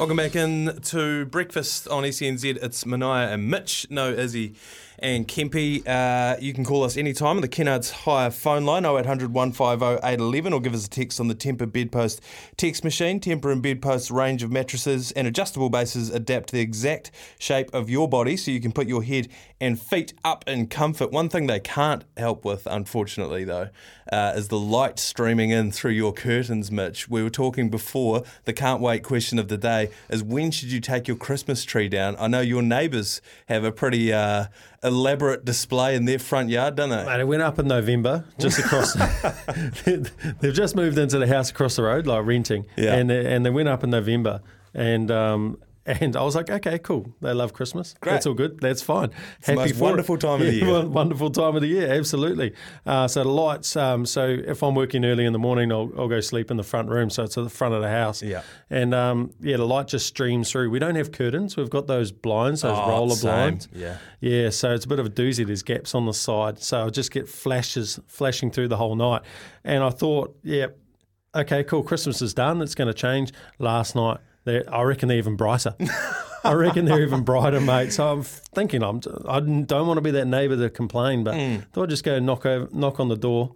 Welcome back in to breakfast on SENZ. It's Mania and Mitch, no Izzy and Kempy. Uh, you can call us anytime on the Kennards Hire phone line 0800 150 811 or give us a text on the Tempur Bedpost text machine. Tempur and Bedpost range of mattresses and adjustable bases adapt to the exact shape of your body so you can put your head and feet up in comfort. One thing they can't help with, unfortunately, though, uh, is the light streaming in through your curtains, Mitch. We were talking before, the can't wait question of the day is when should you take your Christmas tree down? I know your neighbours have a pretty uh, elaborate display in their front yard, don't they? Mate, it went up in November, just across. they've just moved into the house across the road, like renting, Yeah. and and they went up in November, and um, and I was like, okay, cool. They love Christmas. Great. That's all good. That's fine. the most for it. wonderful time of the year. won- Wonderful time of the year. Absolutely. Uh, so the lights. Um, so if I'm working early in the morning, I'll, I'll go sleep in the front room. So it's at the front of the house. Yeah. And um, yeah, the light just streams through. We don't have curtains. We've got those blinds, those Oh, roller same. blinds. Yeah. Yeah, so it's a bit of a doozy. There's gaps on the side, so I just get flashes flashing through the whole night. And I thought, yeah, okay, cool. Christmas is done. It's going to change. Last night, they, I reckon they're even brighter. I reckon they're even brighter, mate. So I'm thinking I'm I don't want to be that neighbour to complain, but thought I'd just go knock over, knock on the door,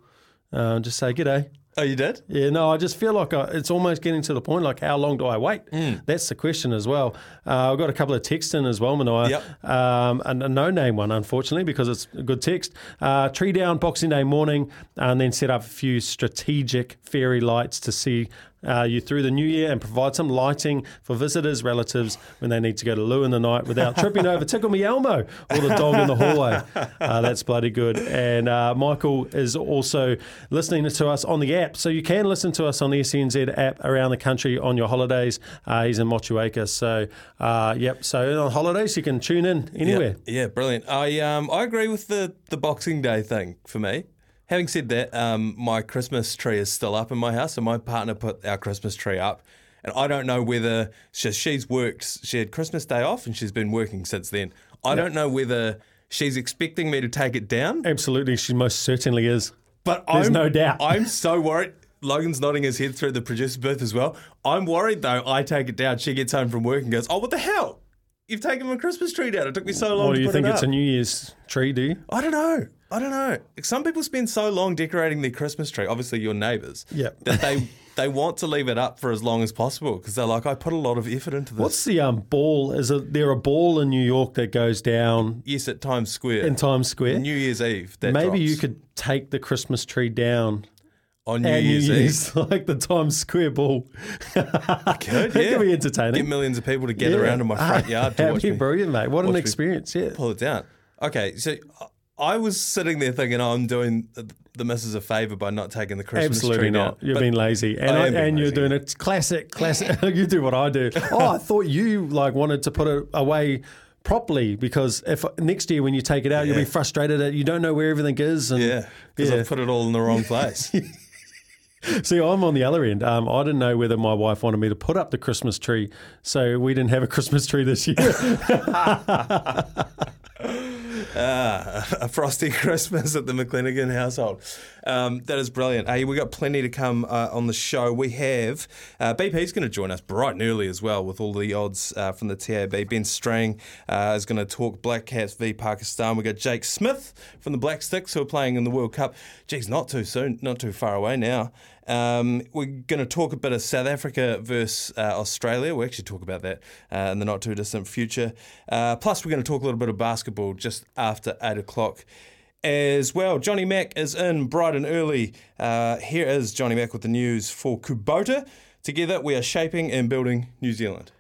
uh, just say g'day. Oh, you did? Yeah, no, I just feel like I, it's almost getting to the point. Like, how long do I wait? That's the question as well. Uh, I've got a couple of texts in as well, Manoa. Yep. Um, and a no name one, unfortunately, because it's a good text. Uh, tree down Boxing Day morning, and then set up a few strategic fairy lights to see. Uh, you through the new year and provide some lighting for visitors, relatives when they need to go to loo in the night without tripping over Tickle Me Elmo or the dog in the hallway. Uh, that's bloody good. And uh, Michael is also listening to us on the app. So you can listen to us on the SNZ app around the country on your holidays. Uh, he's in Motueka. So, uh, yep. So on holidays, you can tune in anywhere. Yeah, yeah, brilliant. I um I agree with the the Boxing Day thing for me. Having said that, um, my Christmas tree is still up in my house, and my partner put our Christmas tree up. And I don't know whether she, she's worked. She had Christmas Day off, and she's been working since then. I don't know whether she's expecting me to take it down, Absolutely. She most certainly is. but There's I'm, no doubt. I'm so worried. Logan's nodding his head through the producer's booth as well. I'm worried though. I take it down. She gets home from work and goes, "Oh, what the hell? You've taken my Christmas tree down. It took me so long." To do you think it it's up." a New Year's tree, do you? I don't know. I don't know. Some people spend so long decorating their Christmas tree. Obviously, your neighbours. Yep. That they they want to leave it up for as long as possible because they're like, I put a lot of effort into this. What's the um, ball? Is it, there a ball in New York that goes down yes at Times Square in Times Square? New Year's Eve? Maybe drops you could take the Christmas tree down on New Year's, Eve. Like the Times Square ball. Could, It yeah. could be entertaining. Get millions of people to gather Yeah. around in my ah, front yard to That'd watch be me brilliant, mate. What an watch me experience! Yeah. pull it down. Okay, so I was sitting there thinking, oh, I'm doing the missus a favour by not taking the Christmas Absolutely tree not. down. But being lazy, and I I am being and you're lazy. doing it classic, classic. you do what I do. Oh, I thought you like wanted to put it away properly because if next year when you take it out, you'll be Yeah. frustrated that you don't know where everything is. And Yeah, because Yeah. I've put it all in the wrong place. See, I'm on the other end. Um, I didn't know whether my wife wanted me to put up the Christmas tree, so we didn't have a Christmas tree this year. Ah, a frosty Christmas at the McClinigan household. Um, that is brilliant. Hey, we got plenty to come uh, on the show. We have uh, BP's going to join us bright and early as well with all the odds uh, from the TAB. Ben Strang uh, is going to talk Black Caps v Pakistan. We've got Jake Smith from the Black Sticks who are playing in the World Cup. Geez, not too soon, not too far away now. Um, we're going to talk a bit of South Africa versus uh, Australia. We'll actually talk about that uh, in the not too distant future. Uh, plus, we're going to talk a little bit of basketball just after 8 o'clock as well. Johnny Mack is in bright and early. Uh, here is Johnny Mack with the news for Kubota. Together, we are shaping and building New Zealand.